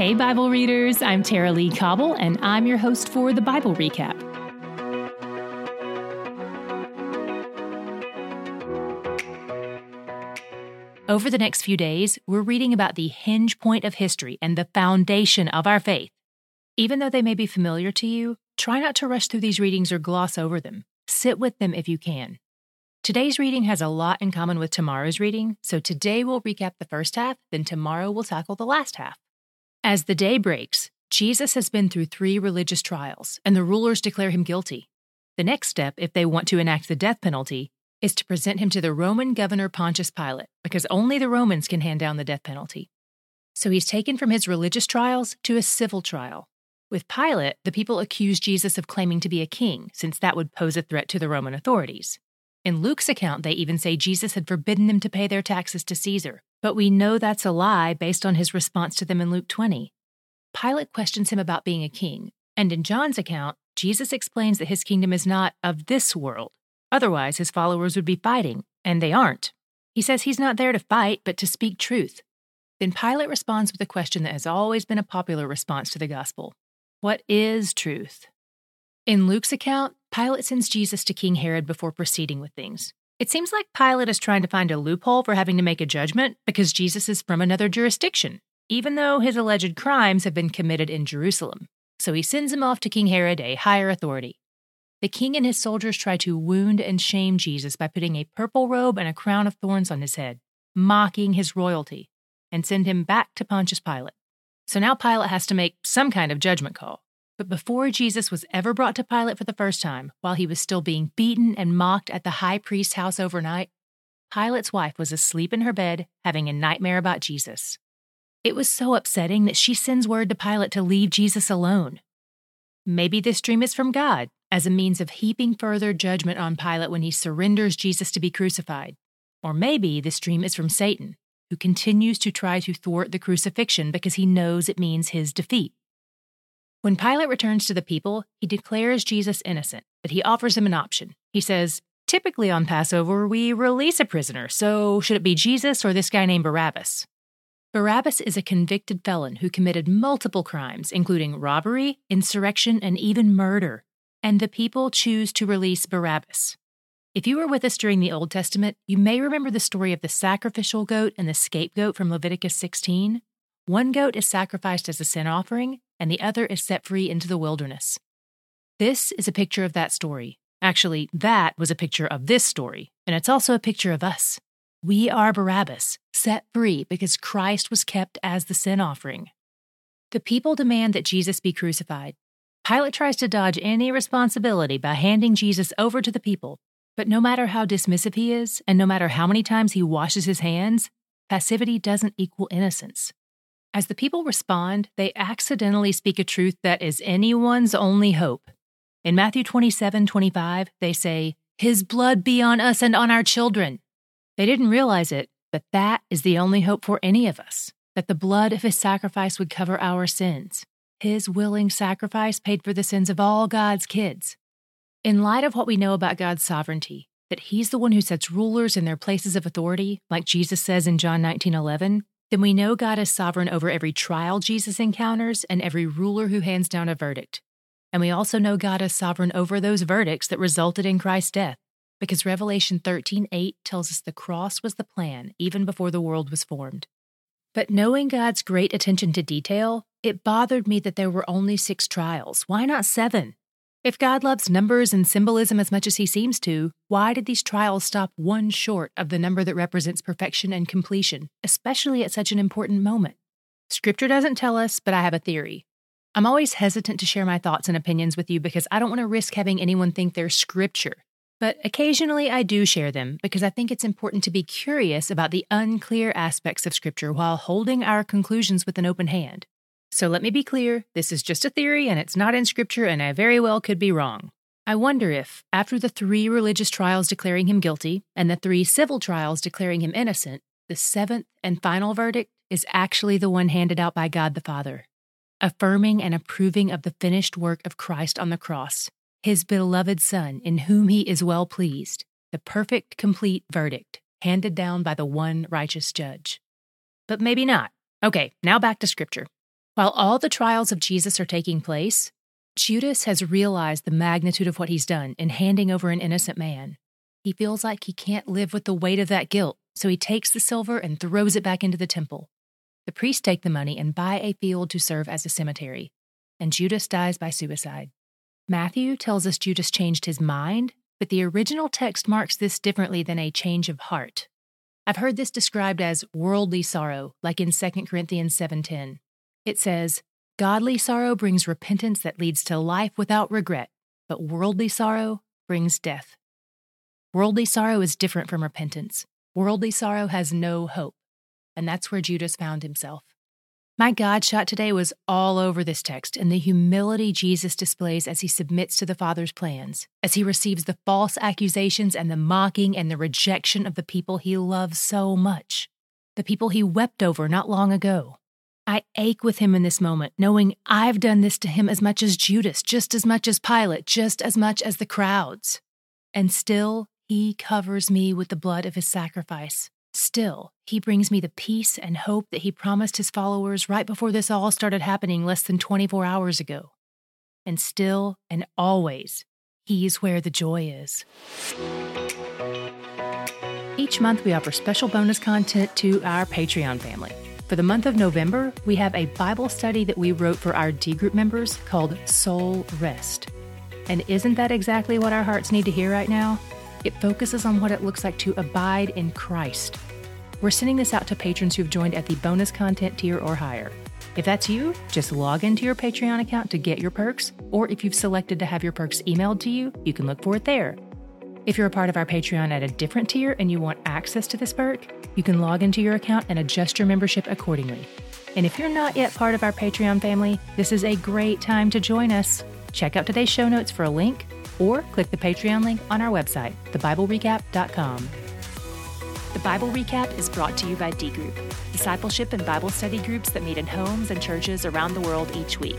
Hey, Bible readers, I'm Tara-Leigh Cobble, and I'm your host for the Bible Recap. Over the next few days, we're reading about the hinge point of history and the foundation of our faith. Even though they may be familiar to you, try not to rush through these readings or gloss over them. Sit with them if you can. Today's reading has a lot in common with tomorrow's reading, so today we'll recap the first half, then tomorrow we'll tackle the last half. As the day breaks, Jesus has been through three religious trials, and the rulers declare him guilty. The next step, if they want to enact the death penalty, is to present him to the Roman governor Pontius Pilate, because only the Romans can hand down the death penalty. So he's taken from his religious trials to a civil trial. With Pilate, the people accuse Jesus of claiming to be a king, since that would pose a threat to the Roman authorities. In Luke's account, they even say Jesus had forbidden them to pay their taxes to Caesar, but we know that's a lie based on his response to them in Luke 20. Pilate questions him about being a king, and in John's account, Jesus explains that his kingdom is not of this world. Otherwise, his followers would be fighting, and they aren't. He says he's not there to fight, but to speak truth. Then Pilate responds with a question that has always been a popular response to the gospel What is truth? In Luke's account, Pilate sends Jesus to King Herod before proceeding with things. It seems like Pilate is trying to find a loophole for having to make a judgment because Jesus is from another jurisdiction, even though his alleged crimes have been committed in Jerusalem. So he sends him off to King Herod, a higher authority. The king and his soldiers try to wound and shame Jesus by putting a purple robe and a crown of thorns on his head, mocking his royalty, and send him back to Pontius Pilate. So now Pilate has to make some kind of judgment call. But before Jesus was ever brought to Pilate for the first time, while he was still being beaten and mocked at the high priest's house overnight, Pilate's wife was asleep in her bed, having a nightmare about Jesus. It was so upsetting that she sends word to Pilate to leave Jesus alone. Maybe this dream is from God, as a means of heaping further judgment on Pilate when he surrenders Jesus to be crucified. Or maybe this dream is from Satan, who continues to try to thwart the crucifixion because he knows it means his defeat. When Pilate returns to the people, he declares Jesus innocent, but he offers them an option. He says, Typically on Passover, we release a prisoner, so should it be Jesus or this guy named Barabbas? Barabbas is a convicted felon who committed multiple crimes, including robbery, insurrection, and even murder, and the people choose to release Barabbas. If you were with us during the Old Testament, you may remember the story of the sacrificial goat and the scapegoat from Leviticus 16. One goat is sacrificed as a sin offering, and the other is set free into the wilderness. This is a picture of that story. Actually, that was a picture of this story, and it's also a picture of us. We are Barabbas, set free because Christ was kept as the sin offering. The people demand that Jesus be crucified. Pilate tries to dodge any responsibility by handing Jesus over to the people, but no matter how dismissive he is, and no matter how many times he washes his hands, passivity doesn't equal innocence. As the people respond, they accidentally speak a truth that is anyone's only hope. In Matthew 27 25, they say, His blood be on us and on our children. They didn't realize it, but that is the only hope for any of us that the blood of His sacrifice would cover our sins. His willing sacrifice paid for the sins of all God's kids. In light of what we know about God's sovereignty, that He's the one who sets rulers in their places of authority, like Jesus says in John 19 11, then we know God is sovereign over every trial Jesus encounters and every ruler who hands down a verdict. And we also know God is sovereign over those verdicts that resulted in Christ's death, because Revelation 13:8 tells us the cross was the plan even before the world was formed. But knowing God's great attention to detail, it bothered me that there were only 6 trials. Why not 7? If God loves numbers and symbolism as much as he seems to, why did these trials stop one short of the number that represents perfection and completion, especially at such an important moment? Scripture doesn't tell us, but I have a theory. I'm always hesitant to share my thoughts and opinions with you because I don't want to risk having anyone think they're scripture. But occasionally I do share them because I think it's important to be curious about the unclear aspects of Scripture while holding our conclusions with an open hand. So let me be clear this is just a theory and it's not in scripture, and I very well could be wrong. I wonder if, after the three religious trials declaring him guilty and the three civil trials declaring him innocent, the seventh and final verdict is actually the one handed out by God the Father, affirming and approving of the finished work of Christ on the cross, his beloved Son, in whom he is well pleased, the perfect, complete verdict handed down by the one righteous judge. But maybe not. Okay, now back to Scripture. While all the trials of Jesus are taking place, Judas has realized the magnitude of what he's done in handing over an innocent man. He feels like he can't live with the weight of that guilt, so he takes the silver and throws it back into the temple. The priests take the money and buy a field to serve as a cemetery, and Judas dies by suicide. Matthew tells us Judas changed his mind, but the original text marks this differently than a change of heart. I've heard this described as worldly sorrow, like in 2 Corinthians 7:10. It says, "Godly sorrow brings repentance that leads to life without regret, but worldly sorrow brings death." Worldly sorrow is different from repentance. Worldly sorrow has no hope, and that's where Judas found himself. My God shot today was all over this text and the humility Jesus displays as he submits to the Father's plans, as he receives the false accusations and the mocking and the rejection of the people he loves so much, the people he wept over not long ago. I ache with him in this moment, knowing I've done this to him as much as Judas, just as much as Pilate, just as much as the crowds. And still, he covers me with the blood of his sacrifice. Still, he brings me the peace and hope that he promised his followers right before this all started happening less than 24 hours ago. And still and always, he's where the joy is. Each month, we offer special bonus content to our Patreon family. For the month of November, we have a Bible study that we wrote for our D group members called Soul Rest. And isn't that exactly what our hearts need to hear right now? It focuses on what it looks like to abide in Christ. We're sending this out to patrons who've joined at the bonus content tier or higher. If that's you, just log into your Patreon account to get your perks, or if you've selected to have your perks emailed to you, you can look for it there. If you're a part of our Patreon at a different tier and you want access to this perk, you can log into your account and adjust your membership accordingly. And if you're not yet part of our Patreon family, this is a great time to join us. Check out today's show notes for a link or click the Patreon link on our website, thebiblerecap.com. The Bible Recap is brought to you by D Group, discipleship and Bible study groups that meet in homes and churches around the world each week.